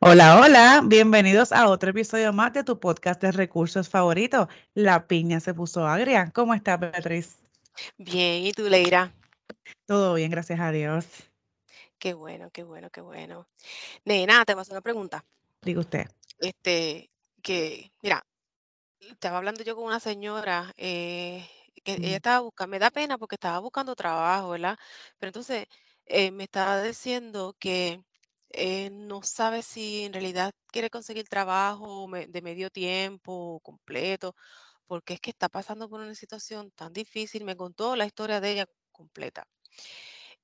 Hola, hola, bienvenidos a otro episodio más de tu podcast de recursos favorito. La piña se puso agria. ¿Cómo estás, Beatriz? Bien, ¿y tú, Leira? Todo bien, gracias a Dios. Qué bueno, qué bueno, qué bueno. Nena, te voy a hacer una pregunta. Diga usted. Este, que, mira, estaba hablando yo con una señora eh, que ella Ujú. estaba buscando, me da pena porque estaba buscando trabajo, ¿verdad? Pero entonces eh, me estaba diciendo que eh, no sabe si en realidad quiere conseguir trabajo me- de medio tiempo o completo, porque es que está pasando por una situación tan difícil. Me contó la historia de ella completa.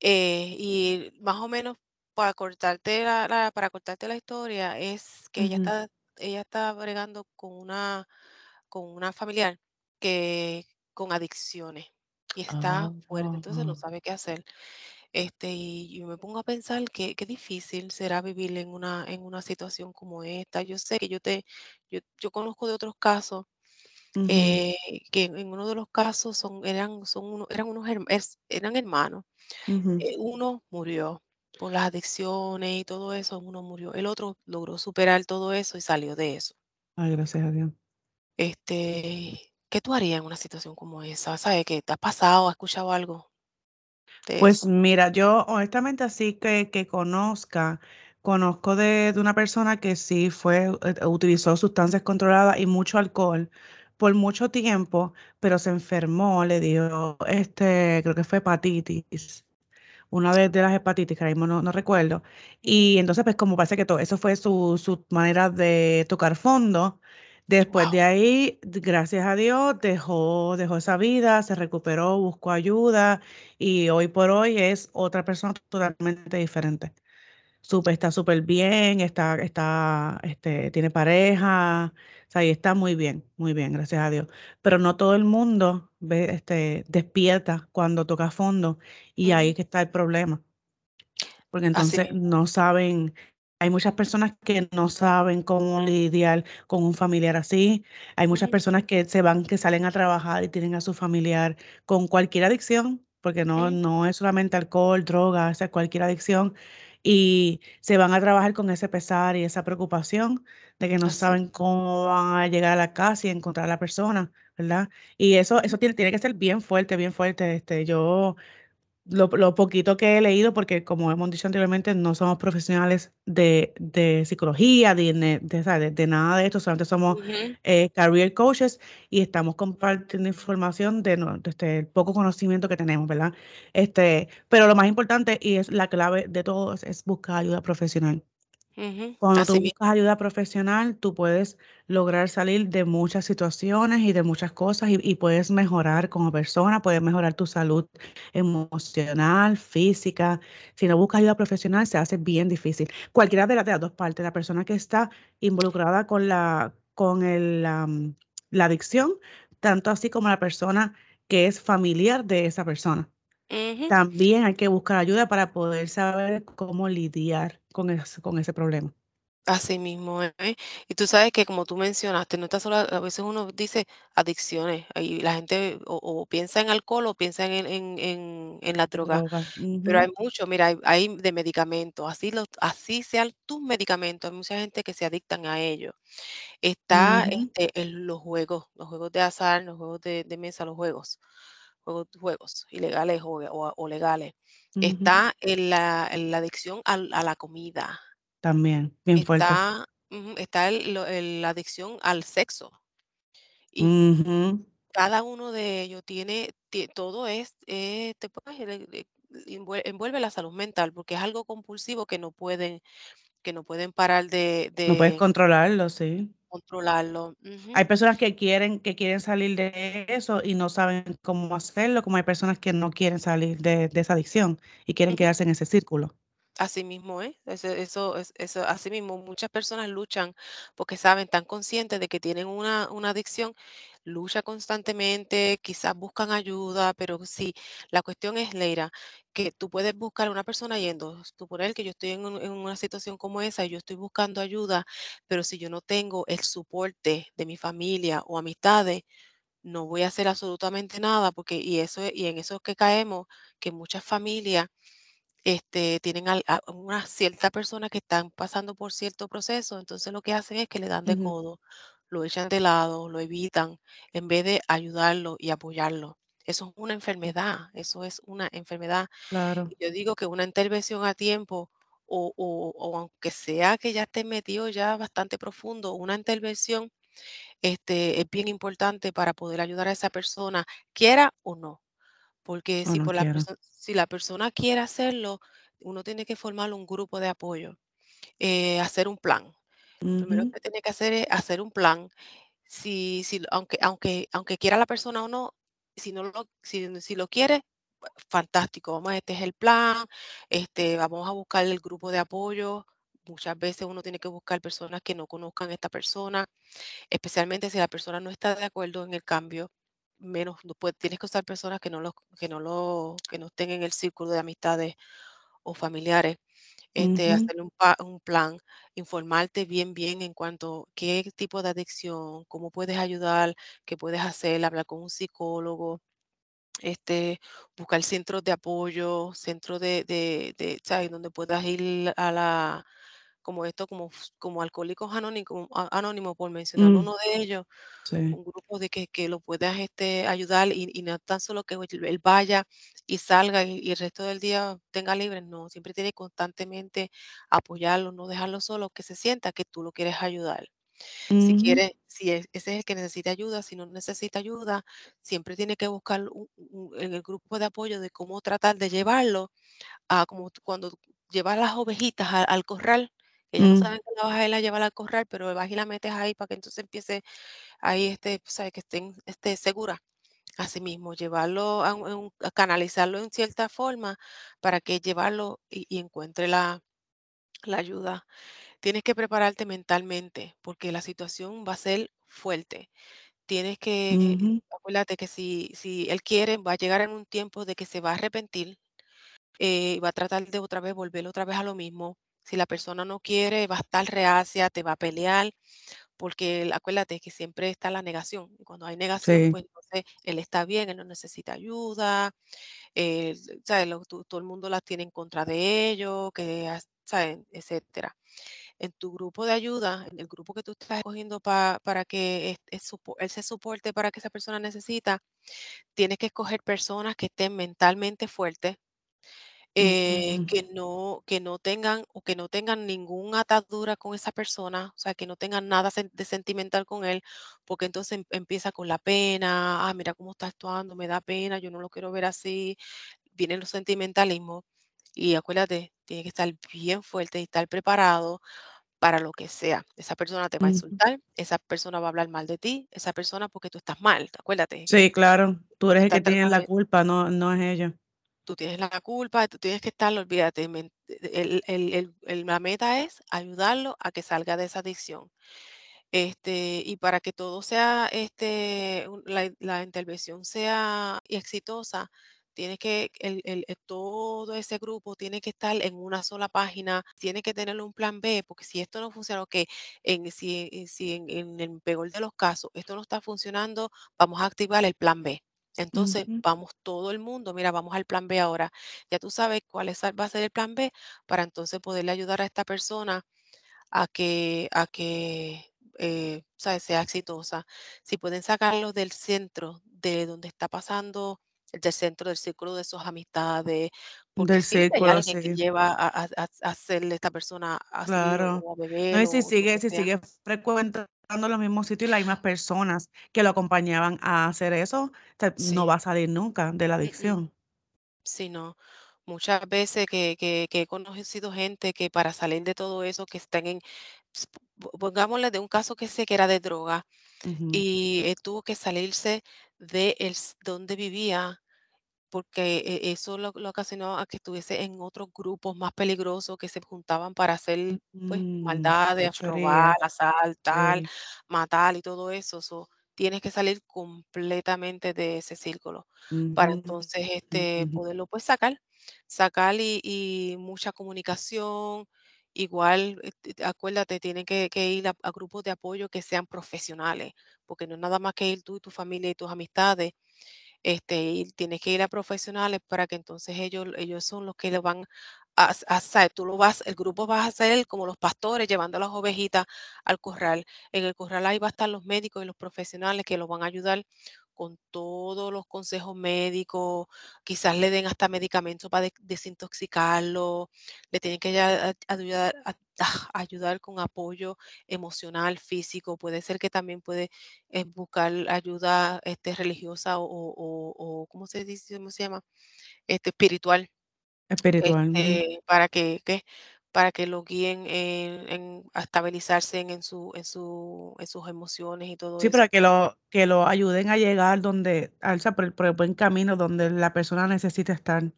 Eh, y más o menos para cortarte la, la- para cortarte la historia, es que ella Ujú. está, ella está bregando con una, con una familiar que con adicciones y está Ah, fuerte, entonces no sabe qué hacer. Este, y yo me pongo a pensar que qué difícil será vivir en una, en una situación como esta. Yo sé que yo te, yo, yo conozco de otros casos, Ujú, eh, que en uno de los casos son, eran, son uno- eran unos eran hermanos ujú. eh, uno murió por las adicciones y todo eso, uno murió. El otro logró superar todo eso y salió de eso. Ay, gracias a Dios. Este, ¿qué tú harías en una situación como esa? ¿Sabes que te ha pasado, has escuchado algo de Pues eso? mira, yo honestamente así que, que conozca, conozco de, de una persona que sí fue, eh, utilizó sustancias controladas y mucho alcohol por mucho tiempo, pero se enfermó, le dio, este, creo que fue hepatitis. una de, de las hepatitis, que ahora mismo no, no recuerdo. Y entonces, pues como parece que todo, eso fue su, su manera de tocar fondo. Después Wow. de ahí, gracias a Dios, dejó, dejó esa vida, se recuperó, buscó ayuda y hoy por hoy es otra persona totalmente diferente. Súper, está súper bien, está, está, este, tiene pareja, o sea, y está muy bien, muy bien, gracias a Dios. Pero no todo el mundo ve, este, despierta cuando toca fondo y ahí es que está el problema, porque entonces no saben, hay muchas personas que no saben cómo lidiar con un familiar así, hay muchas personas que se van, que salen a trabajar y tienen a su familiar con cualquier adicción, porque no, no es solamente alcohol, drogas, o sea, cualquier adicción, y se van a trabajar con ese pesar y esa preocupación de que no saben cómo van a llegar a la casa y encontrar a la persona, ¿verdad? Y eso, eso tiene, tiene que ser bien fuerte, bien fuerte. Este, yo lo, lo poquito que he leído, porque como hemos dicho anteriormente, no somos profesionales de, de psicología, de, de, de, nada de esto, solamente somos eh, career coaches y estamos compartiendo información de, no- este, el poco conocimiento que tenemos, ¿verdad? Este, pero lo más importante y es la clave de todo es, es buscar ayuda profesional. Ujú. Cuando tú Así mismo. buscas ayuda profesional, tú puedes lograr salir de muchas situaciones y de muchas cosas y, y puedes mejorar como persona, puedes mejorar tu salud emocional, física. Si no buscas ayuda profesional, se hace bien difícil. Cualquiera de las, de las dos partes, la persona que está involucrada con la, con el, am, la adicción, tanto así como la persona que es familiar de esa persona. Ujú. También hay que buscar ayuda para poder saber cómo lidiar con ese, con ese problema. Así mismo, ¿eh? Y tú sabes que como tú mencionaste, no está sola, a veces uno dice adicciones y la gente o, o piensa en alcohol o piensa en, en, en, en la droga, Droga. pero hay mucho, mira, hay, hay de medicamentos, así, los, así sean tus medicamentos, hay mucha gente que se adictan a ellos. Está este, en los juegos, los juegos de azar, los juegos de, de mesa, los juegos, juegos, juegos ilegales o, o- o legales. Está en la, en la adicción a la comida También, bien fuerte. Está, está el lo el la adicción al sexo, y cada uno de ellos tiene tie todo es, eh, te puedes le le envue envuelve la salud mental, porque es algo compulsivo que no pueden que no pueden parar de No puedes de controlarlo, sí. controlarlo. Hay personas que quieren que quieren salir de eso y no saben cómo hacerlo, como hay personas que no quieren salir de de esa adicción y quieren quedarse en ese círculo. Así mismo es, eso eso es eso así mismo muchas personas luchan porque saben, están conscientes de que tienen una una adicción, lucha constantemente, quizás buscan ayuda, pero sí, la cuestión es, Leira, que tú puedes buscar a una persona yendo, suponer que yo estoy en un en una situación como esa y yo estoy buscando ayuda, pero si yo no tengo el soporte de mi familia o amistades, no voy a hacer absolutamente nada, porque y eso es- y en eso es que caemos, que muchas familias este, tienen a una cierta persona que están pasando por cierto proceso, entonces lo que hacen es que le dan de Ujú, codo, lo echan de lado, lo evitan, en vez de ayudarlo y apoyarlo. Eso es una enfermedad, eso es una enfermedad. claro, yo digo que una intervención a tiempo, o, o, o aunque sea que ya esté metido ya bastante profundo, una intervención este, es bien importante para poder ayudar a esa persona, quiera o no. Porque o si no por la quiero. perso si la persona quiere hacerlo, uno tiene que formar un grupo de apoyo, eh, hacer un plan. Lo primero que tiene que hacer es hacer un plan. Si si aunque aunque aunque quiera la persona o no, si no lo si si lo quiere, fantástico, vamos, este es el plan, este, vamos a buscar el grupo de apoyo. Muchas veces uno tiene que buscar personas que no conozcan a esta persona, especialmente si la persona no está de acuerdo en el cambio, menos no puede tienes que usar personas que no lo que no lo que no estén en el círculo de amistades o familiares, este, ujú, hacerle un plan, informarte bien, bien en cuanto qué tipo de adicción, cómo puedes ayudar, qué puedes hacer, hablar con un psicólogo, este, buscar centros de apoyo, centros de de de, ¿sabes? Donde puedas ir a la como esto, como como Alcohólicos Anónimos Anónimos, por mencionar mm, uno de ellos, sí, un grupo de que que lo puedas, este, ayudar y y no tan solo que él vaya y salga y y el resto del día tenga libre, no, siempre tiene constantemente apoyarlo, no dejarlo solo, que se sienta que tú lo quieres ayudar. Si ujú, quiere si es ese es el que necesita ayuda, si no necesita ayuda, siempre tiene que buscar un un en el grupo de apoyo de cómo tratar de llevarlo a como cuando llevas las ovejitas a al corral, ellas no mm, saben que la vas a ir a llevar al corral, pero vas y la metes ahí para que entonces empiece ahí, este, tú sabes, que estén, este, seguras. Asimismo, llevarlo a un a canalizarlo en cierta forma para que llevarlo y y encuentre la la ayuda. Tienes que prepararte mentalmente, porque la situación va a ser fuerte. Tienes que acuérdate que si si él quiere, va a llegar en un tiempo de que se va a arrepentir, eh, va a tratar de otra vez volver otra vez a lo mismo. Si la persona no quiere, va a estar reacia, te va a pelear, porque acuérdate que siempre está la negación. Cuando hay negación, sí, pues entonces él está bien, él no necesita ayuda, eh. Lo- tu- todo el mundo las tiene en contra de ellos, que, ¿sabes? Etcétera. En tu grupo de ayuda, en el grupo que tú estás escogiendo pa- para que es- es sopo- ese soporte para que esa persona necesita, tienes que escoger personas que estén mentalmente fuertes eh, ujú, que no que no tengan o que no tengan ninguna atadura con esa persona, o sea, que no tengan nada de sentimental con él, porque entonces em empieza con la pena, ah, mira cómo está actuando, me da pena, yo no lo quiero ver así, vienen los sentimentalismos y acuérdate, tiene que estar bien fuerte y estar preparado para lo que sea. Esa persona te va a insultar, esa persona va a hablar mal de ti, esa persona porque tú estás mal, acuérdate Sí, claro, tú eres el que tiene la culpa, no no es ella. Tú tienes la culpa, tú tienes que estar, olvídate, la meta es ayudarlo a que salga de esa adicción. Este, y para que todo sea, este, la intervención sea exitosa, tiene que el todo ese grupo tiene que estar en una sola página, tiene que tener un plan B, porque si esto no funciona, okey, en si si en el peor de los casos esto no está funcionando, vamos a activar el plan B. Entonces, vamos todo el mundo, mira, vamos al plan B ahora. Ya tú sabes cuál es va a ser el plan B para entonces poderle ayudar a esta persona a que a que, eh, ¿sabes?, sea exitosa. Si pueden sacarlo del centro de donde está pasando, del centro del círculo de sus amistades, porque del siempre hay círculo, alguien que sí, lleva a a a hacerle esta persona así claro. o a No, beber y o si o sigue que si sea. sigue frecuentando los mismos sitios y las mismas personas que lo acompañaban a hacer eso, o sea, no Sí, va a salir nunca de la mm, mm, adicción. sí, no. Muchas veces que que que he conocido gente que para salir de todo eso, que están en, pongámosle de un caso que sé que era de droga, Ujú, y, eh, tuvo que salirse de el donde vivía porque e eso lo lo ocasionó a que estuviese en otros grupos más peligrosos que se juntaban para hacer, pues, mm, maldades, robar, asaltar, sí, matar y todo eso. So, tienes que salir completamente de ese círculo para entonces, este, ujú, poderlo, pues, sacar, sacar y y mucha comunicación. Igual, este, acuérdate, tienen que, que ir a, a grupos de apoyo que sean profesionales, porque no es nada más que ir tú y tu familia y tus amistades este, y tienes que ir a profesionales para que entonces ellos, ellos son los que le van a, a hacer, tú lo vas, el grupo va a ser como los pastores llevando las ovejitas al corral. En el corral ahí va a estar los médicos y los profesionales que los van a ayudar con todos los consejos médicos, quizás le den hasta medicamentos para de- desintoxicarlo, le tienen que a- ayudar, a- a- ayudar con apoyo emocional, físico, puede ser que también puede eh, buscar ayuda este, religiosa o, o, o- ¿cómo se dice? ¿Cómo se llama? Este, espiritual, espiritual. este, para que, que- para que lo guíen en, en- a estabilizarse en, en su, en su, en sus emociones y todo Sí, para eso. que lo, que lo ayuden a llegar donde, alza por el, por el buen camino donde la persona necesita estar.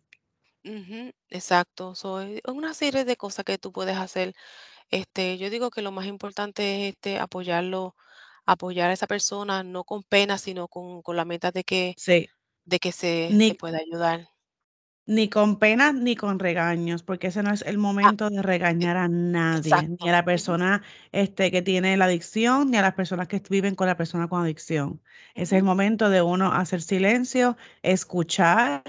Ujú, exacto. So, es una serie de cosas que tú puedes hacer. Este, yo digo que lo más importante es este apoyarlo, apoyar a esa persona, no con pena, sino con, con la meta de que, Sí, de que se, ni, se pueda ayudar. ni con penas ni con regaños, porque ese no es el Ah, momento de e- regañar a nadie, ni a exacto. la Ujú, persona este, que tiene la adicción, ni a las personas que viven con la persona con adicción. Ese es el momento de uno hacer silencio, escuchar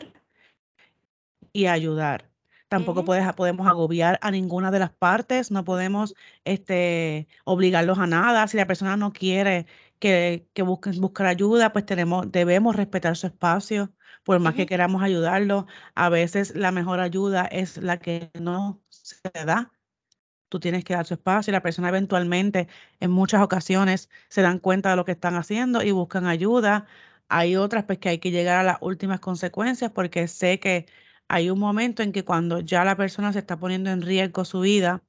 y ayudar. Tampoco puedes- podemos agobiar a ninguna de las partes, no podemos este, obligarlos a nada. Si la persona no quiere que, que busquen buscar ayuda, pues tenemos, debemos respetar su espacio, por más que queramos ayudarlo. A veces la mejor ayuda es la que no se da. Tú tienes que dar su espacio y la persona eventualmente, en muchas ocasiones, se dan cuenta de lo que están haciendo y buscan ayuda. Hay otras pues que hay que llegar a las últimas consecuencias porque sé que hay un momento en que cuando ya la persona se está poniendo en riesgo su vida,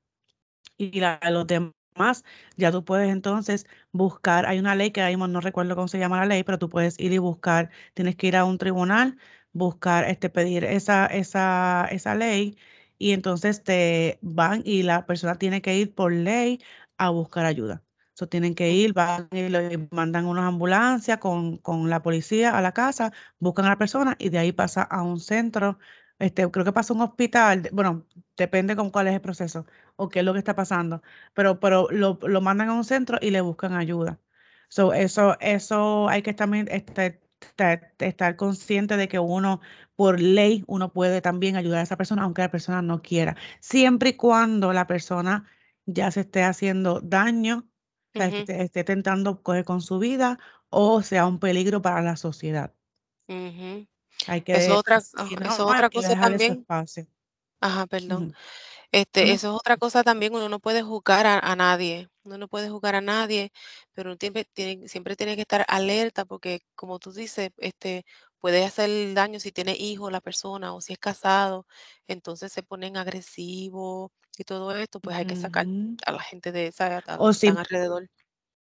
y los demás, ya tú puedes entonces buscar, hay una ley que mismo no recuerdo cómo se llama la ley, pero tú puedes ir y buscar, tienes que ir a un tribunal, buscar, este, pedir esa, esa, esa ley y entonces te van y la persona tiene que ir por ley a buscar ayuda. So, tienen que ir, van y le mandan unas ambulancias con, con la policía a la casa, buscan a la persona y de ahí pasa a un centro, este, creo que pasa un hospital, bueno, depende con cuál es el proceso o qué es lo que está pasando, pero, pero lo, lo mandan a un centro y le buscan ayuda. So, eso, eso hay que también estar, estar, estar consciente de que uno, por ley, uno puede también ayudar a esa persona, aunque la persona no quiera, siempre y cuando la persona ya se esté haciendo daño, esté, esté tentando coger con su vida o sea un peligro para la sociedad. ujú. Hay Eso es que, otra, ah, no, eso otra que cosa también. Ajá, perdón. Este, eso es otra cosa también, uno no puede juzgar a, a nadie, uno no puede juzgar a nadie, pero uno tiene, tiene- siempre tiene que estar alerta porque, como tú dices, este, puede hacer daño si tiene hijos la persona o si es casado, entonces se ponen agresivos y todo esto, pues hay que sacar a la gente de esa, a O que si alrededor.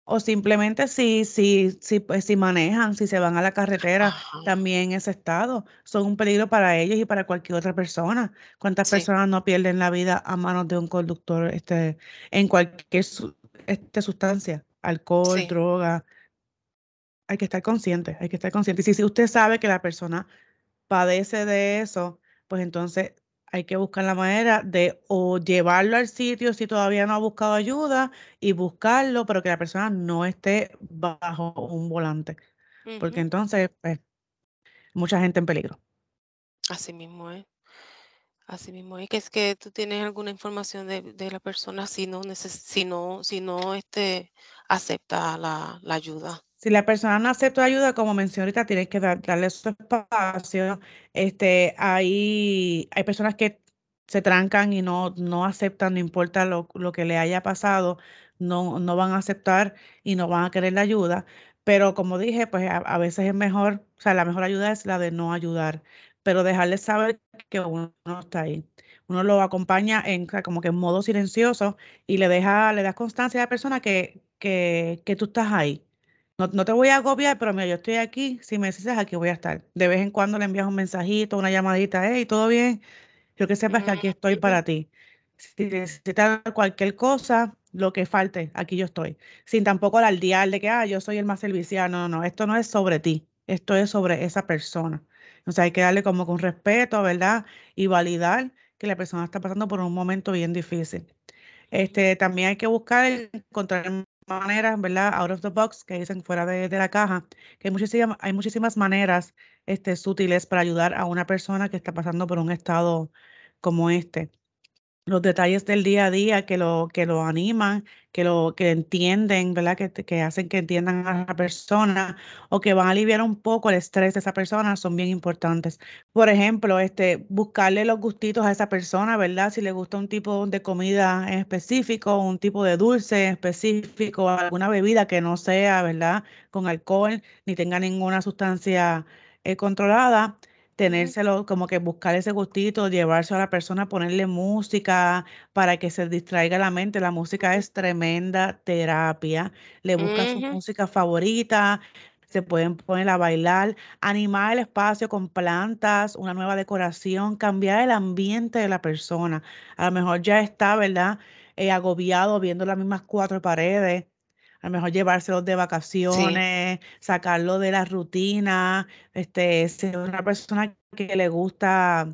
O simplemente si, si, si, pues, si manejan, si se van a la carretera Ajá, también en ese estado, son un peligro para ellos y para cualquier otra persona. ¿Cuántas sí, personas no pierden la vida a manos de un conductor este, en cualquier su- este, sustancia? Alcohol, sí. droga. Hay que estar consciente, hay que estar consciente. Y si, si usted sabe que la persona padece de eso, pues entonces hay que buscar la manera de o llevarlo al sitio si todavía no ha buscado ayuda y buscarlo, pero que la persona no esté bajo un volante, porque entonces, pues, mucha gente en peligro. Así mismo es. Así mismo, y que es que tú tienes alguna información de, de la persona si no neces si no, si no este acepta la, la ayuda. Si la persona no acepta ayuda, como mencioné ahorita, tienes que dar- darle su espacio. Este, hay, hay personas que se trancan y no, no aceptan, no importa lo, lo que le haya pasado, no, no van a aceptar y no van a querer la ayuda. Pero como dije, pues a, veces es mejor, o sea, la mejor ayuda es la de no ayudar, pero dejarles saber que uno no está ahí. Uno lo acompaña en, como que en modo silencioso y le deja, le das constancia a la persona que, que, que tú estás ahí no, no te voy a agobiar, pero mira, yo estoy aquí. Si me necesitas, aquí voy a estar. De vez en cuando le envías un mensajito, una llamadita. Hey, ¿todo bien? Quiero que sepas que aquí estoy para ti. Si necesitas cualquier cosa, lo que falte, aquí yo estoy. Sin tampoco alardear de que, ah, yo soy el más servicial. No, no, no. Esto no es sobre ti. Esto es sobre esa persona. O sea, hay que darle como con respeto, ¿verdad? Y validar que la persona está pasando por un momento bien difícil. Este, también hay que buscar, encontrar maneras, ¿verdad? Out of the box, que dicen fuera de, de la caja, que hay muchísimas, hay muchísimas maneras, este, sutiles para ayudar a una persona que está pasando por un estado como este los detalles del día a día que lo, que lo animan, que lo que entienden, ¿verdad? Que, que hacen que entiendan a la persona o que van a aliviar un poco el estrés de esa persona son bien importantes. Por ejemplo, este, buscarle los gustitos a esa persona, ¿verdad? Si le gusta un tipo de comida específico, un tipo de dulce específico, alguna bebida que no sea, ¿verdad? Con alcohol ni tenga ninguna sustancia eh, controlada tenérselo, como que buscar ese gustito, llevarse a la persona, ponerle música para que se distraiga la mente. La música es tremenda terapia. Le buscan su ujú, música favorita, se pueden poner a bailar, animar el espacio con plantas, una nueva decoración, cambiar el ambiente de la persona. A lo mejor ya está, ¿verdad? Eh, agobiado viendo las mismas cuatro paredes. A lo mejor llevárselos de Sí. vacaciones, sacarlo de la rutina este, si es una persona que le gusta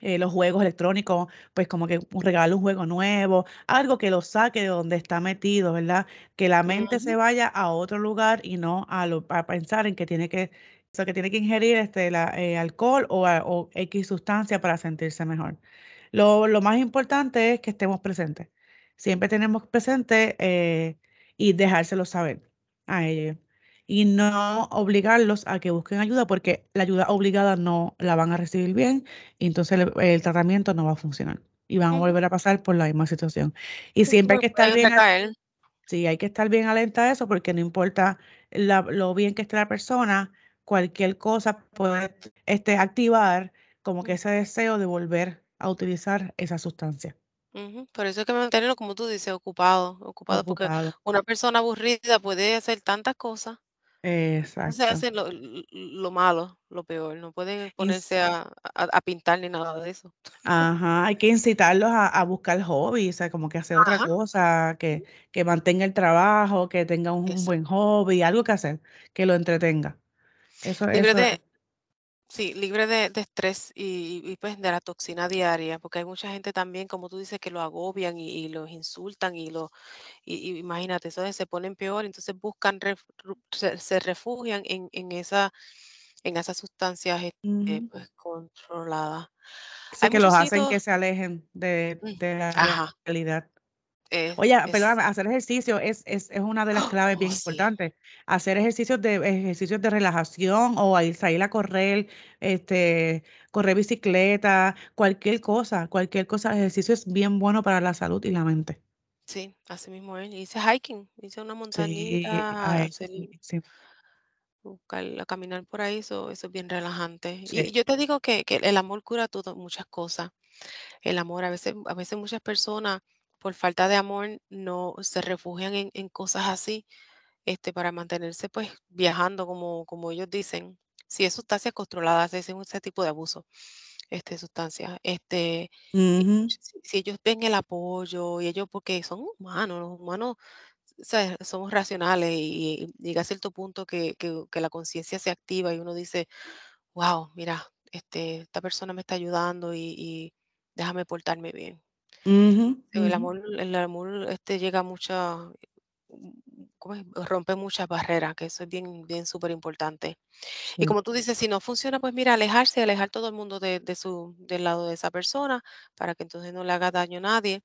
eh, los juegos electrónicos, pues como que regalarle un juego nuevo, algo que lo saque de donde está metido, ¿verdad? Que la mente se vaya a otro lugar y no a, lo- a pensar en que tiene que, o sea, que tiene que ingerir este, la, eh, alcohol o, o X sustancia para sentirse mejor. Lo, lo más importante es que estemos presentes. Siempre tenemos presente eh, y dejárselo saber a ellos. Y no obligarlos a que busquen ayuda porque la ayuda obligada no la van a recibir bien y entonces el, el tratamiento no va a funcionar y van a ujú. volver a pasar por la misma situación. Y Sí, siempre hay que estar bien, a- sí, hay que estar bien alerta a eso porque no importa la- lo bien que esté la persona, cualquier cosa puede este, activar como que Mm, ese deseo de volver a utilizar esa sustancia. Ujú. Por eso hay que mantenerlo, como tú dices, ocupado, ocupado, porque Ocupado. una persona aburrida puede hacer tantas cosas. Exacto. hacen lo, lo lo malo, lo peor. No pueden Ins- ponerse a, a, a pintar ni nada de eso. Ajá, hay que incitarlos a, a buscar hobbies, o sea, como que hacer otra Ajá. cosa, que, que mantenga el trabajo, que tenga un, un Eso. buen hobby, algo que hacer, que lo entretenga. Eso, es. Sí, libre de, de estrés y, y, pues de la toxina diaria, porque hay mucha gente también, como tú dices, que lo agobian y, y los insultan y lo Y y imagínate, eso se ponen peor, entonces buscan ref se se refugian en en esa en esas sustancias, este, pues, controladas. Sí, Hay que los hacen que se alejen de, de la ajá, realidad. Es Oye, es perdóname, hacer ejercicio es, es, es una de las claves oh, bien sí, importantes. Hacer ejercicios de, ejercicios de relajación o ir, salir a correr, este, correr bicicleta, cualquier cosa, cualquier cosa, el ejercicio es bien bueno para la salud y la mente. sí, así mismo es. Hice hiking, hice una Sí, montañita, es buenísimo. buscar a caminar por ahí, eso eso es bien relajante. Y Sí. yo te digo que que el amor cura todo, muchas cosas. El amor, a veces a veces muchas personas, por falta de amor, no se refugian en en cosas así, este, para mantenerse, pues, viajando, como como ellos dicen. Si es sustancias controladas, es ese tipo de abuso, este, sustancias, este, si si ellos ven el apoyo y ellos porque son humanos, los humanos, ¿sabes? Somos racionales y y llega a cierto punto que que que la conciencia se activa y uno dice: "Guau, mira, este, esta persona me está ayudando y y déjame portarme bien". Ujú, El ujú. amor el amor, este, llega a mucha ¿cómo es? Rompe muchas barreras, que eso es bien bien súper importante Y Sí. como tú dices, si no funciona, pues mira, alejarse, alejar todo el mundo de de su del lado de esa persona, para que entonces no le haga daño a nadie,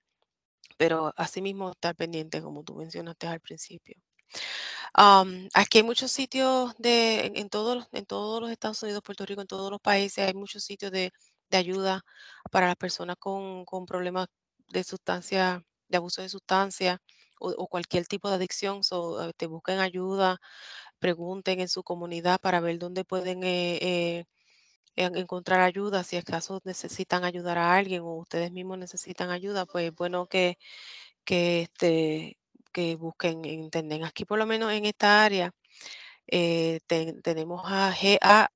pero asimismo estar pendiente, como tú mencionaste al principio. Am, aquí hay muchos sitios de en en todos los en todos los Estados Unidos, Puerto Rico, en todos los países, hay muchos sitios de de ayuda para las personas con con problemas de sustancia de abuso de sustancias o cualquier tipo de adicción. So, te busquen ayuda, pregunten en su comunidad para ver dónde pueden, eh eh, en encontrar ayuda, si acaso necesitan ayudar a alguien o ustedes mismos necesitan ayuda, pues bueno que que, este, que busquen, entienden. Aquí, por lo menos en esta área, eh, ten tenemos a GA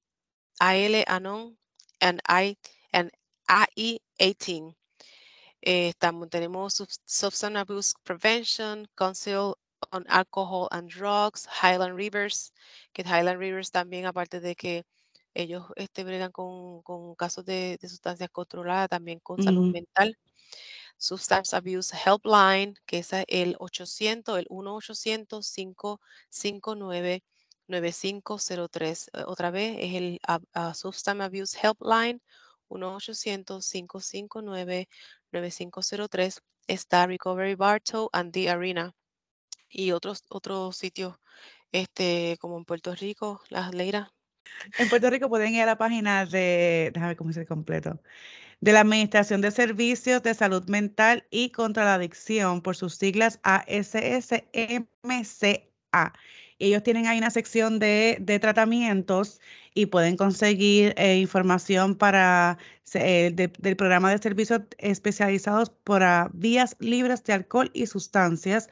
AL Anon and I and AI18. Eh, estamos tenemos Subs Substance Abuse Prevention, Council on Alcohol and Drugs, Highland Rivers, que Highland Rivers también, aparte de que ellos, este, bregan con con casos de de sustancias controladas, también con salud mental. Substance Abuse Helpline, que es el 800, el 1-800-559-9503. Eh, otra vez es el Substance Abuse Helpline, 1-800-559-9503. Está Recovery Bartow and the Arena y otros, otros sitios este, como en Puerto Rico, las Leira. En Puerto Rico pueden ir a la página de, déjame ver cómo es el completo, de la Administración de Servicios de Salud Mental y contra la Adicción, por sus siglas ASSMCA. Ellos tienen ahí una sección de, tratamientos y pueden conseguir eh, información para eh, del programa de servicios especializados para vías libres de alcohol y sustancias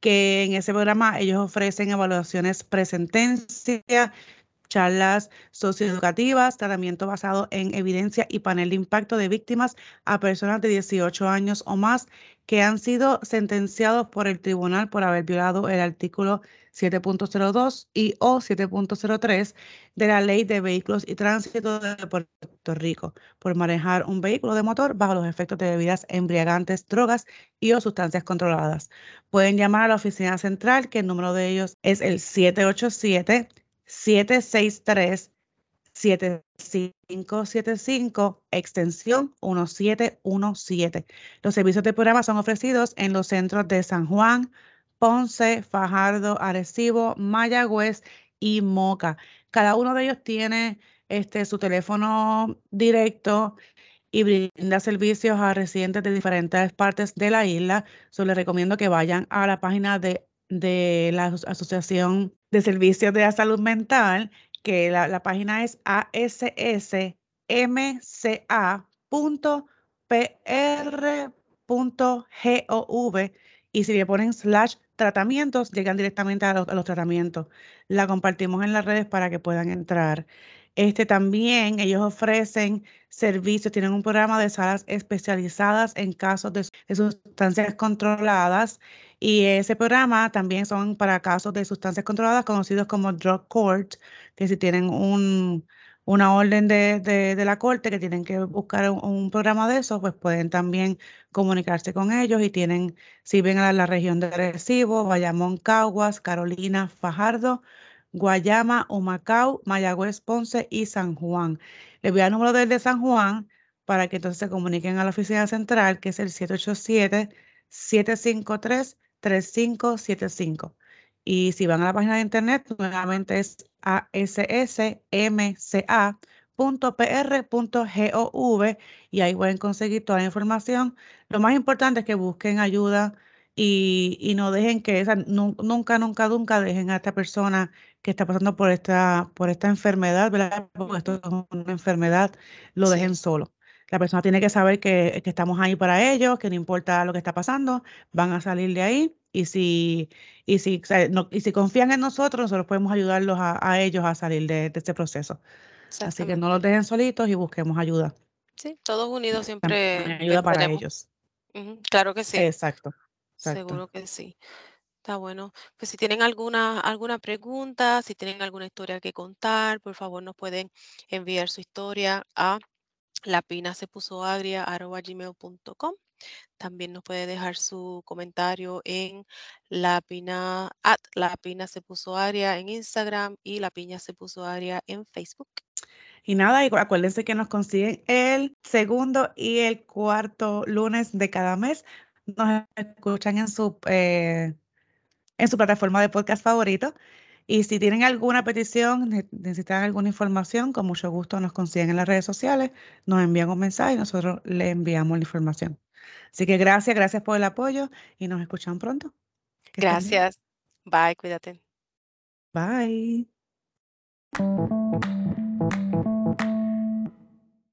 que en ese programa ellos ofrecen evaluaciones presentencia, charlas socioeducativas, tratamiento basado en evidencia y panel de impacto de víctimas a personas de 18 años o más que han sido sentenciados por el tribunal por haber violado el artículo 7.02 y o 7.03 de la Ley de Vehículos y Tránsito de Puerto Rico por manejar un vehículo de motor bajo los efectos de bebidas embriagantes, drogas y o sustancias controladas. Pueden llamar a la oficina central, que el número de ellos es el 787 763 7575, extensión 1717. Los servicios de programa son ofrecidos en los centros de San Juan, Ponce, Fajardo, Arecibo, Mayagüez y Moca. Cada uno de ellos tiene este, su teléfono directo y brinda servicios a residentes de diferentes partes de la isla. Solo les recomiendo que vayan a la página de, de la Asociación de Servicios de la Salud Mental, que la, la página es assmca.pr.gov y si le ponen slash tratamientos, llegan directamente a los, tratamientos. La compartimos en las redes para que puedan entrar. Este también, ellos ofrecen servicios, tienen un programa de salas especializadas en casos de, de, sustancias controladas y ese programa también son para casos de sustancias controladas conocidos como drug court, que si tienen un, una orden de, de, la corte que tienen que buscar un, programa de eso, pues pueden también comunicarse con ellos y tienen, si ven a la región de Recibo, Bayamón, Caguas, Carolina, Fajardo, Guayama, Humacao, Mayagüez, Ponce y San Juan. Les voy a el número del de San Juan para que entonces se comuniquen a la oficina central, que es el 787-753-3575. Y si van a la página de internet, nuevamente es assmca.pr.gov y ahí pueden conseguir toda la información. Lo más importante es que busquen ayuda y, no dejen que, esa, nunca, nunca, nunca dejen a esta persona que está pasando por esta, por esta enfermedad, ¿verdad? Porque esto es una enfermedad, lo dejen solo. La persona tiene que saber que, que, estamos ahí para ellos, que no importa lo que está pasando, van a salir de ahí y si, y si, y si confían en nosotros, nosotros podemos ayudarlos a, ellos a salir de, este proceso. Así que no los dejen solitos y busquemos ayuda. Sí, todos unidos siempre. Ayuda para ellos. Claro que sí. Exacto, Seguro que sí. Está bueno. Pues si tienen alguna, alguna pregunta, si tienen alguna historia que contar, por favor nos pueden enviar su historia a la pina se puso agria gmail.com. También nos puede dejar su comentario en la pina, at la pina se puso agria en Instagram y la piña se puso agria en Facebook. Y nada, y acuérdense que nos consiguen el segundo y el cuarto lunes de cada mes. Nos escuchan en su, eh, en su plataforma de podcast favorito. Y si tienen alguna petición, necesitan alguna información, con mucho gusto nos consiguen en las redes sociales, nos envían un mensaje y nosotros le enviamos la información. Así que gracias, gracias por el apoyo y nos escuchan pronto. Gracias. Bye, cuídate. Bye.